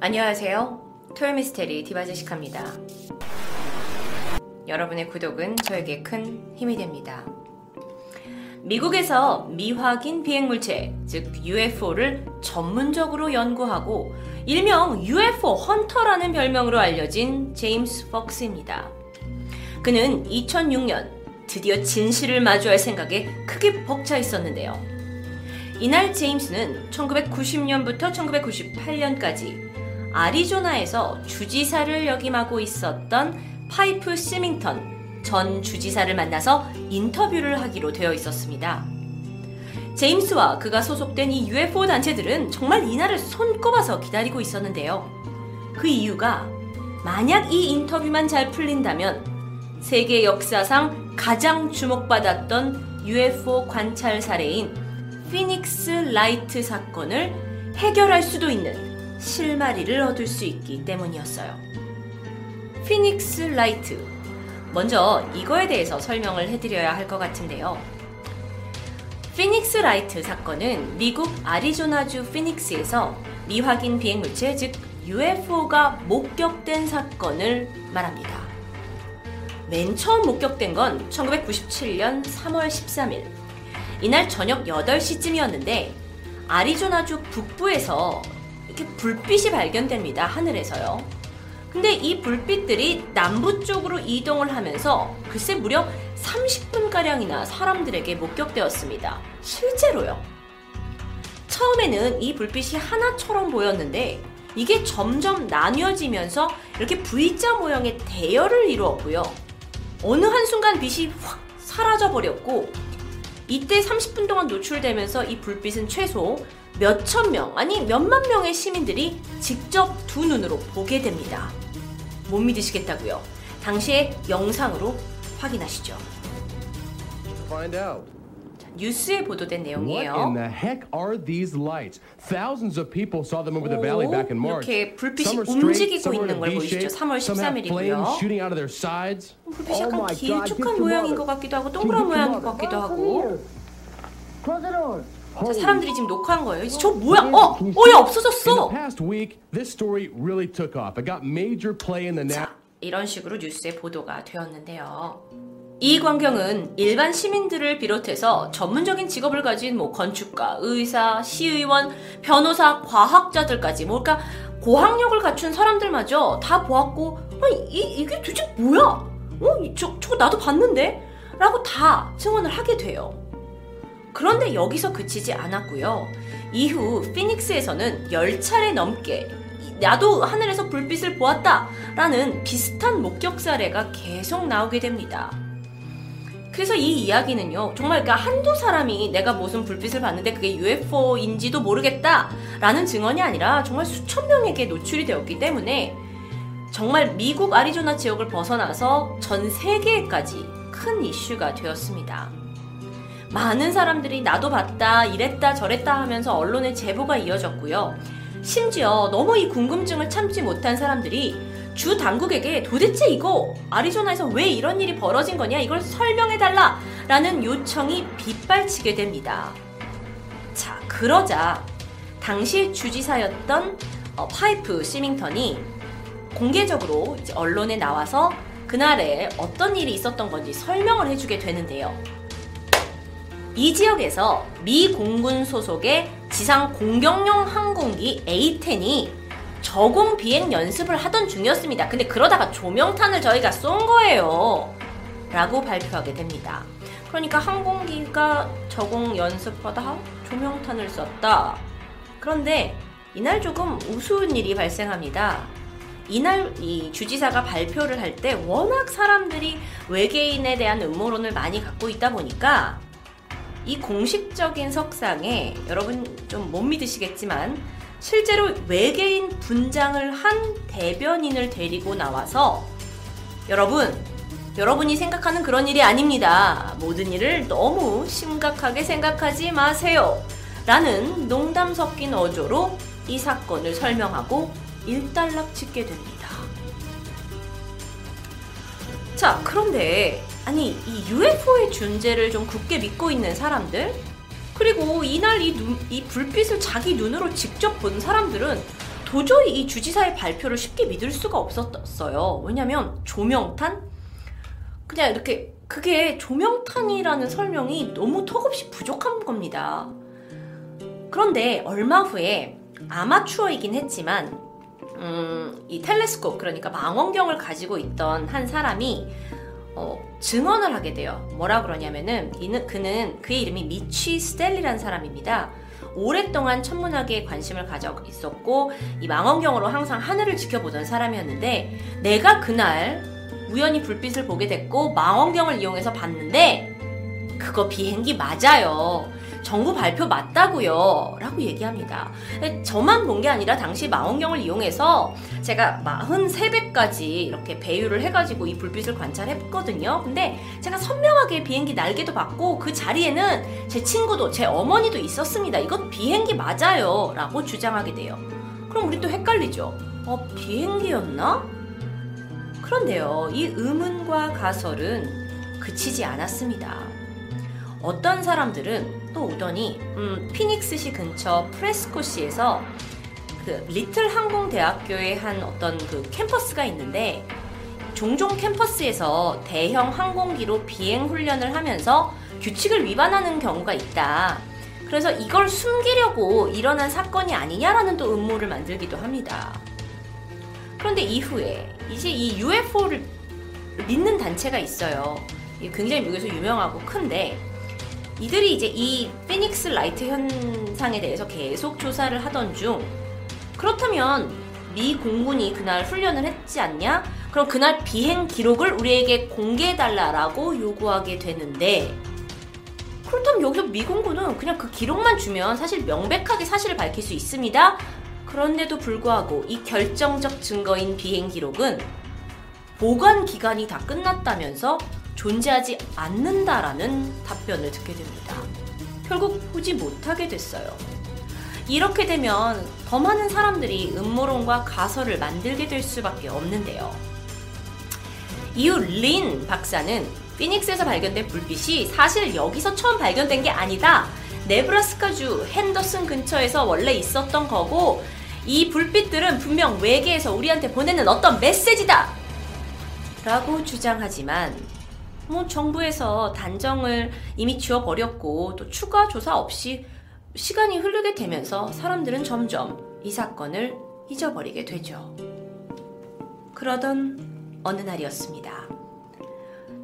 안녕하세요. 토요미스테리 디바제시카입니다. 여러분의 구독은 저에게 큰 힘이 됩니다. 미국에서 미확인 비행물체, 즉 UFO를 전문적으로 연구하고 일명 UFO 헌터라는 별명으로 알려진 제임스 퍽스입니다. 그는 2006년 드디어 진실을 마주할 생각에 크게 벅차 있었는데요. 이날 제임스는 1990년부터 1998년까지 아리조나에서 주지사를 역임하고 있었던 파이프 시밍턴 전 주지사를 만나서 인터뷰를 하기로 되어 있었습니다. 제임스와 그가 소속된 이 UFO 단체들은 정말 이날을 손꼽아서 기다리고 있었는데요. 그 이유가 만약 이 인터뷰만 잘 풀린다면 세계 역사상 가장 주목받았던 UFO 관찰 사례인 피닉스 라이트 사건을 해결할 수도 있는 실마리를 얻을 수 있기 때문이었어요. 피닉스 라이트. 먼저 이거에 대해서 설명을 해드려야 할 것 같은데요. 피닉스 라이트 사건은 미국 아리조나주 피닉스에서 미확인 비행물체 즉 UFO가 목격된 사건을 말합니다. 맨 처음 목격된 건 1997년 3월 13일. 이날 저녁 8시쯤이었는데 아리조나주 북부에서 이렇게 불빛이 발견됩니다. 하늘에서요. 근데 이 불빛들이 남부 쪽으로 이동을 하면서 글쎄 무려 30분가량이나 사람들에게 목격되었습니다. 실제로요. 처음에는 이 불빛이 하나처럼 보였는데 이게 점점 나뉘어지면서 이렇게 V자 모양의 대열을 이루었고요. 어느 한순간 빛이 확 사라져 버렸고 이때 30분 동안 노출되면서 이 불빛은 최소 몇천 명, 아니 몇만 명의 시민들이 직접 두 눈으로 보게 됩니다. 못 믿으시겠다고요? 당시의 영상으로 확인하시죠. 뉴스에 보도된 What in 내용이에요. the heck are these lights? Thousands of people saw them over the valley 오, back in March. 이렇게 불빛이 움직이고 있는 걸 보이시죠? V-shape, 3월 some have 13일이고요. flames shooting out of their sides. 불빛이 약간 Oh 길쭉한 모양인. 것 같기도 하고 동그란 모양인 것 같기도? 하고 Close the door. 자, 사람들이 지금 녹화한 거예요. 이제 저 뭐야? 어? 어, 야 In the 없어졌어! past week, this story really took off. It got major play in the na- 자, 이런 식으로 뉴스에 보도가 되었는데요. 이 광경은 일반 시민들을 비롯해서 전문적인 직업을 가진 뭐 건축가, 의사, 시의원, 변호사, 과학자들까지 뭘까 고학력을 갖춘 사람들마저 다 보았고 아니 이, 이게 도대체 뭐야? 어? 이- 저, 저거 나도 봤는데? 라고 다 증언을 하게 돼요. 그런데 여기서 그치지 않았고요. 이후 피닉스에서는 10차례 넘게 나도 하늘에서 불빛을 보았다 라는 비슷한 목격 사례가 계속 나오게 됩니다. 그래서 이 이야기는요, 정말 그러니까 한두 사람이 내가 무슨 불빛을 봤는데 그게 UFO인지도 모르겠다 라는 증언이 아니라 정말 수천 명에게 노출이 되었기 때문에 정말 미국 아리조나 지역을 벗어나서 전 세계까지 큰 이슈가 되었습니다. 많은 사람들이 나도 봤다, 이랬다, 저랬다 하면서 언론에 제보가 이어졌고요. 심지어 너무 이 궁금증을 참지 못한 사람들이 주 당국에게 도대체 이거 아리조나에서 왜 이런 일이 벌어진 거냐 이걸 설명해달라 라는 요청이 빗발치게 됩니다. 자, 그러자 당시 주지사였던 어, 파이프 시밍턴이 공개적으로 언론에 나와서 그날에 어떤 일이 있었던 건지 설명을 해주게 되는데요. 이 지역에서 미 공군 소속의 지상 공격용 항공기 A-10이 저공 비행 연습을 하던 중이었습니다. 근데 그러다가 조명탄을 저희가 쏜 거예요. 라고 발표하게 됩니다. 그러니까 항공기가 저공 연습하다 조명탄을 쐈다. 그런데 이날 조금 우스운 일이 발생합니다. 이날 이 주지사가 발표를 할 때 워낙 사람들이 외계인에 대한 음모론을 많이 갖고 있다 보니까 이 공식적인 석상에 여러분 좀 못 믿으시겠지만 실제로 외계인 분장을 한 대변인을 데리고 나와서 여러분 여러분이 생각하는 그런 일이 아닙니다. 모든 일을 너무 심각하게 생각하지 마세요. 라는 농담 섞인 어조로 이 사건을 설명하고 일단락 짓게 됩니다. 자, 그런데 아니 이 UFO의 존재를 좀 굳게 믿고 있는 사람들 그리고 이날 이, 눈, 이 불빛을 자기 눈으로 직접 본 사람들은 도저히 이 주지사의 발표를 쉽게 믿을 수가 없었어요. 왜냐면 조명탄? 그냥 이렇게 그게 조명탄이라는 설명이 너무 턱없이 부족한 겁니다. 그런데 얼마 후에 아마추어이긴 했지만 음, 이 텔레스콥 그러니까 망원경을 가지고 있던 한 사람이 어, 증언을 하게 돼요. 뭐라 그러냐면은 이는 그는 그의 이름이 미치 스텔리라는 사람입니다. 오랫동안 천문학에 관심을 가져 있었고 이 망원경으로 항상 하늘을 지켜보던 사람이었는데 내가 그날 우연히 불빛을 보게 됐고 망원경을 이용해서 봤는데 그거 비행기 맞아요. 정부 발표 맞다고요. 라고 얘기합니다. 저만 본 게 아니라 당시 망원경을 이용해서 제가 43배까지 이렇게 배율을 해가지고 이 불빛을 관찰했거든요. 근데 제가 선명하게 비행기 날개도 봤고 그 자리에는 제 친구도 제 어머니도 있었습니다. 이건 비행기 맞아요. 라고 주장하게 돼요. 그럼 우리 또 헷갈리죠. 어, 비행기였나? 그런데요, 이 의문과 가설은 그치지 않았습니다. 어떤 사람들은 또 오더니 음, 피닉스시 근처 프레스코시에서 그 리틀 항공대학교의 한 어떤 그 캠퍼스가 있는데 종종 캠퍼스에서 대형 항공기로 비행 훈련을 하면서 규칙을 위반하는 경우가 있다. 그래서 이걸 숨기려고 일어난 사건이 아니냐라는 또 음모를 만들기도 합니다. 그런데 이후에 이제 이 UFO를 믿는 단체가 있어요. 굉장히 미국에서 유명하고 큰데 이들이 이제 이 피닉스 라이트 현상에 대해서 계속 조사를 하던 중 그렇다면 미 공군이 그날 훈련을 했지 않냐? 그럼 그날 비행 기록을 우리에게 공개해달라라고 요구하게 되는데 그렇다면 여기서 미 공군은 그냥 그 기록만 주면 사실 명백하게 사실을 밝힐 수 있습니다. 그런데도 불구하고 이 결정적 증거인 비행 기록은 보관 기간이 다 끝났다면서 존재하지 않는다라는 답변을 듣게 됩니다. 결국 보지 못하게 됐어요. 이렇게 되면 더 많은 사람들이 음모론과 가설을 만들게 될 수밖에 없는데요. 이후 린 박사는 피닉스에서 발견된 불빛이 사실 여기서 처음 발견된 게 아니다. 네브라스카주 핸더슨 근처에서 원래 있었던 거고 이 불빛들은 분명 외계에서 우리한테 보내는 어떤 메시지다! 라고 주장하지만 뭐 정부에서 단정을 이미 지워버렸고 또 추가 조사 없이 시간이 흐르게 되면서 사람들은 점점 이 사건을 잊어버리게 되죠. 그러던 어느 날이었습니다.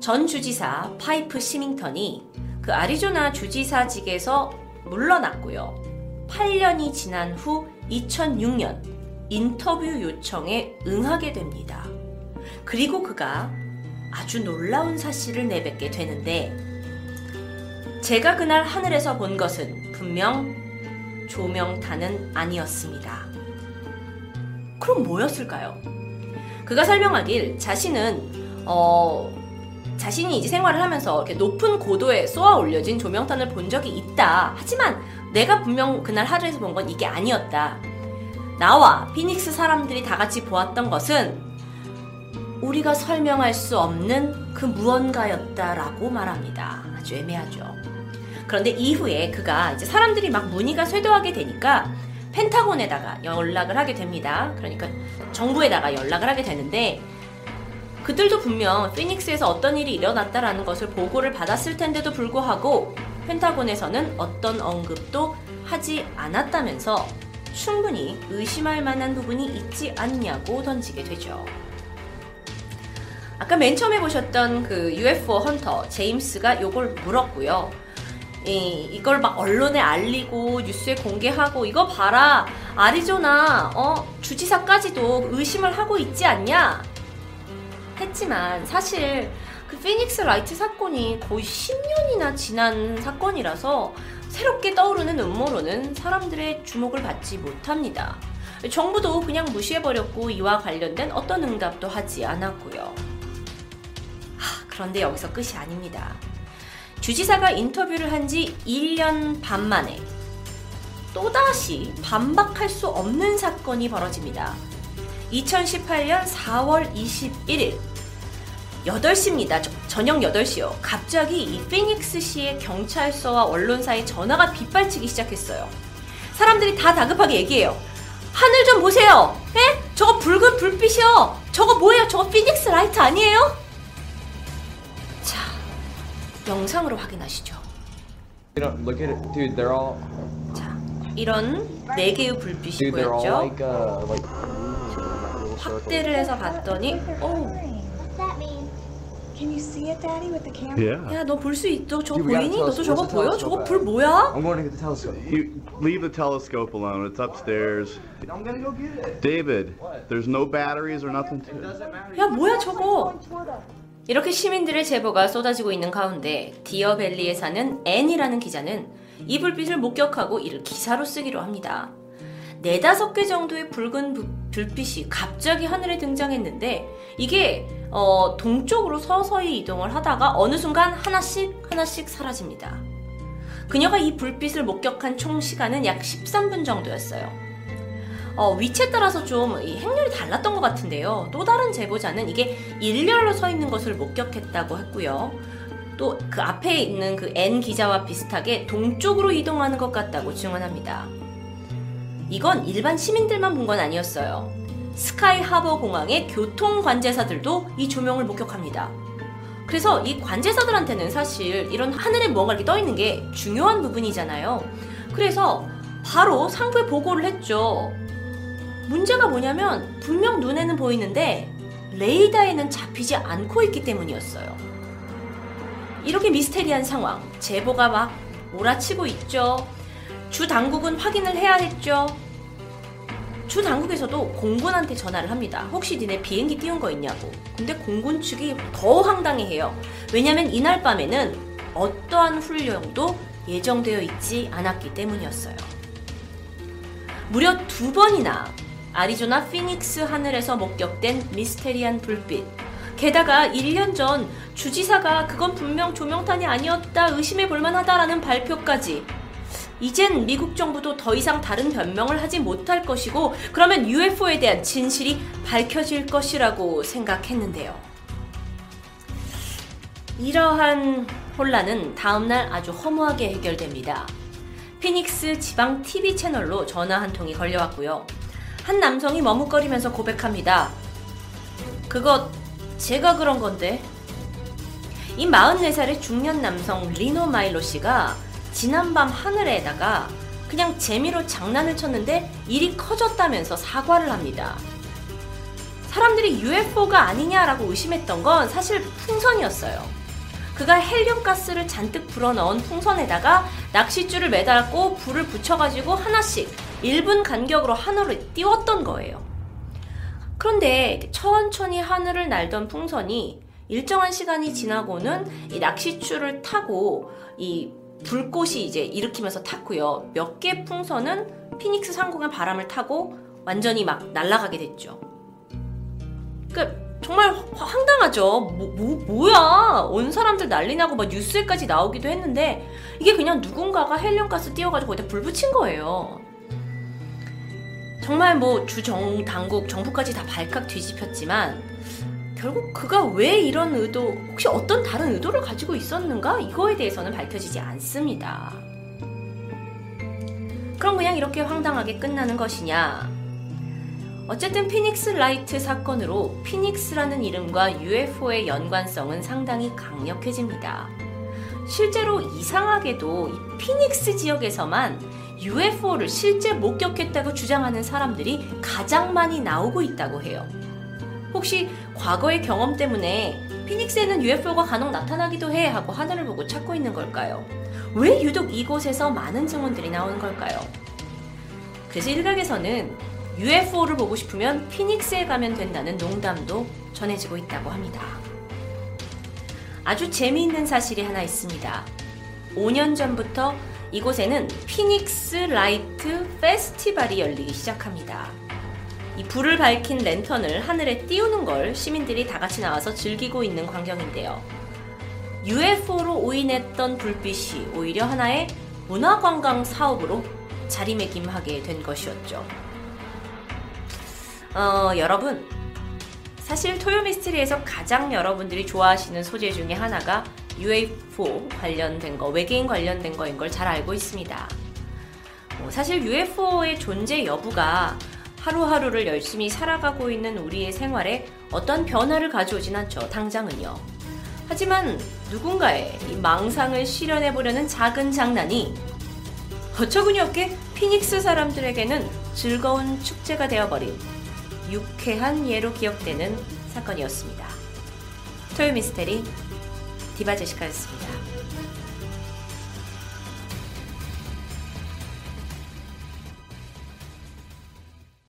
전 주지사 파이프 시밍턴이 그 아리조나 주지사직에서 물러났고요. 8년이 지난 후 2006년 인터뷰 요청에 응하게 됩니다. 그리고 그가 아주 놀라운 사실을 내뱉게 되는데 제가 그날 하늘에서 본 것은 분명 조명탄은 아니었습니다. 그럼 뭐였을까요? 그가 설명하길 자신은 어 자신이 이제 생활을 하면서 이렇게 높은 고도에 쏘아 올려진 조명탄을 본 적이 있다. 하지만 내가 분명 그날 하늘에서 본 건 이게 아니었다. 나와 피닉스 사람들이 다 같이 보았던 것은 우리가 설명할 수 없는 그 무언가였다라고 말합니다. 아주 애매하죠. 그런데 이후에 그가 이제 사람들이 막 문의가 쇄도하게 되니까 펜타곤에다가 연락을 하게 됩니다. 그러니까 정부에다가 연락을 하게 되는데 그들도 분명 피닉스에서 어떤 일이 일어났다라는 것을 보고를 받았을 텐데도 불구하고 펜타곤에서는 어떤 언급도 하지 않았다면서 충분히 의심할 만한 부분이 있지 않냐고 던지게 되죠. 아까 맨 처음에 보셨던 그 UFO 헌터 제임스가 요걸 물었고요. 이, 이걸 막 언론에 알리고 뉴스에 공개하고 이거 봐라 아리조나 어 주지사까지도 의심을 하고 있지 않냐 했지만 사실 그 피닉스 라이트 사건이 거의 10년이나 지난 사건이라서 새롭게 떠오르는 음모론은 사람들의 주목을 받지 못합니다. 정부도 그냥 무시해버렸고 이와 관련된 어떤 응답도 하지 않았고요. 그런데 여기서 끝이 아닙니다. 주지사가 인터뷰를 한 지 1년 반 만에 또다시 반박할 수 없는 사건이 벌어집니다. 2018년 4월 21일 8시입니다. 저녁 8시요. 갑자기 이 피닉스시의 경찰서와 언론사에 전화가 빗발치기 시작했어요. 사람들이 다 다급하게 얘기해요. 하늘 좀 보세요. 에? 저거 붉은 불빛이요. 저거 뭐예요? 저거 피닉스 라이트 아니에요? 자, 영상으로 확인하시죠. You don't look at it, dude. They're all, 자, 이런 네 개의 dude. They're all 불빛이 보였죠? like, uh, like. 확대를 해서 봤더니, 오, What's that mean? Can you see it, Daddy, with the camera? Yeah. 야, 너 볼 수 있어? 저거 Dude, we gotta 보이니? tell 너도 us 저거 what's the 보여? telescope 저거 at? 불 뭐야? I'm going to get the telescope. You leave the telescope alone. It's upstairs. I'm gonna go get it. David, What? there's no batteries or nothing to it. Doesn't matter. 야, 뭐야 저거? 이렇게 시민들의 제보가 쏟아지고 있는 가운데 디어밸리에 사는 앤이라는 기자는 이 불빛을 목격하고 이를 기사로 쓰기로 합니다. 네다섯 개 정도의 붉은 부- 불빛이 갑자기 하늘에 등장했는데 이게 어, 동쪽으로 서서히 이동을 하다가 어느 순간 하나씩 하나씩 사라집니다. 그녀가 이 불빛을 목격한 총 시간은 약 13분 정도였어요. 어, 위치에 따라서 좀이 행렬이 달랐던 것 같은데요. 또 다른 제보자는 이게 일렬로 서 있는 것을 목격했다고 했고요. 또 그 앞에 있는 그 N 기자와 비슷하게 동쪽으로 이동하는 것 같다고 증언합니다. 이건 일반 시민들만 본 건 아니었어요. 스카이 하버 공항의 교통 관제사들도 이 조명을 목격합니다. 그래서 이 관제사들한테는 사실 이런 하늘에 뭔가 이렇게 떠 있는 게 중요한 부분이잖아요. 그래서 바로 상부에 보고를 했죠. 문제가 뭐냐면 분명 눈에는 보이는데 레이더에는 잡히지 않고 있기 때문이었어요. 이렇게 미스테리한 상황, 제보가 막 몰아치고 있죠. 주 당국은 확인을 해야 했죠. 주 당국에서도 공군한테 전화를 합니다. 혹시 니네 비행기 띄운 거 있냐고. 근데 공군 측이 더 황당해해요. 왜냐면 이날 밤에는 어떠한 훈련도 예정되어 있지 않았기 때문이었어요. 무려 두 번이나 아리조나 피닉스 하늘에서 목격된 미스테리한 불빛. 게다가 1년 전 주지사가 그건 분명 조명탄이 아니었다 의심해 볼만하다라는 발표까지. 이젠 미국 정부도 더 이상 다른 변명을 하지 못할 것이고 그러면 UFO에 대한 진실이 밝혀질 것이라고 생각했는데요. 이러한 혼란은 다음날 아주 허무하게 해결됩니다. 피닉스 지방 TV 채널로 전화 한 통이 걸려왔고요. 한 남성이 머뭇거리면서 고백합니다. 그거 제가 그런 건데. 이 44살의 중년 남성 리노 마일로 씨가 지난밤 하늘에다가 그냥 재미로 장난을 쳤는데 일이 커졌다면서 사과를 합니다. 사람들이 UFO가 아니냐라고 의심했던 건 사실 풍선이었어요. 그가 헬륨 가스를 잔뜩 불어넣은 풍선에다가 낚싯줄을 매달고 불을 붙여가지고 하나씩 1분 간격으로 하늘을 띄웠던 거예요. 그런데 천천히 하늘을 날던 풍선이 일정한 시간이 지나고는 이 낚싯줄을 타고 이 불꽃이 이제 일으키면서 탔고요. 몇 개 풍선은 피닉스 상공의 바람을 타고 완전히 막 날아가게 됐죠. 그 정말 화- 황당하죠. 뭐, 뭐, 뭐야? 온 사람들 난리 나고 막 뉴스에까지 나오기도 했는데 이게 그냥 누군가가 헬륨가스 띄워가지고 거기다 불 붙인 거예요. 정말 뭐 주정 당국 정부까지 다 발칵 뒤집혔지만 결국 그가 왜 이런 의도 혹시 어떤 다른 의도를 가지고 있었는가 이거에 대해서는 밝혀지지 않습니다. 그럼 그냥 이렇게 황당하게 끝나는 것이냐? 어쨌든 피닉스 라이트 사건으로 피닉스라는 이름과 UFO의 연관성은 상당히 강력해집니다. 실제로 이상하게도 이 피닉스 지역에서만 UFO를 실제 목격했다고 주장하는 사람들이 가장 많이 나오고 있다고 해요. 혹시 과거의 경험 때문에 피닉스에는 UFO가 간혹 나타나기도 해 하고 하늘을 보고 찾고 있는 걸까요? 왜 유독 이곳에서 많은 증언들이 나오는 걸까요? 그래서 일각에서는 UFO를 보고 싶으면 피닉스에 가면 된다는 농담도 전해지고 있다고 합니다. 아주 재미있는 사실이 하나 있습니다. 5년 전부터 이곳에는 피닉스 라이트 페스티벌이 열리기 시작합니다. 이 불을 밝힌 랜턴을 하늘에 띄우는 걸 시민들이 다 같이 나와서 즐기고 있는 광경인데요. UFO로 오인했던 불빛이 오히려 하나의 문화관광 사업으로 자리매김하게 된 것이었죠. 어, 여러분. 사실 토요미스트리에서 가장 여러분들이 좋아하시는 소재 중에 하나가 UFO 관련된 거, 외계인 관련된 거인 걸 잘 알고 있습니다. 뭐 사실 UFO의 존재 여부가 하루하루를 열심히 살아가고 있는 우리의 생활에 어떤 변화를 가져오진 않죠. 당장은요. 하지만 누군가의 이 망상을 실현해보려는 작은 장난이 어처구니 없게 피닉스 사람들에게는 즐거운 축제가 되어버린 유쾌한 예로 기억되는 사건이었습니다. 토요 미스테리 디바 제시카였습니다.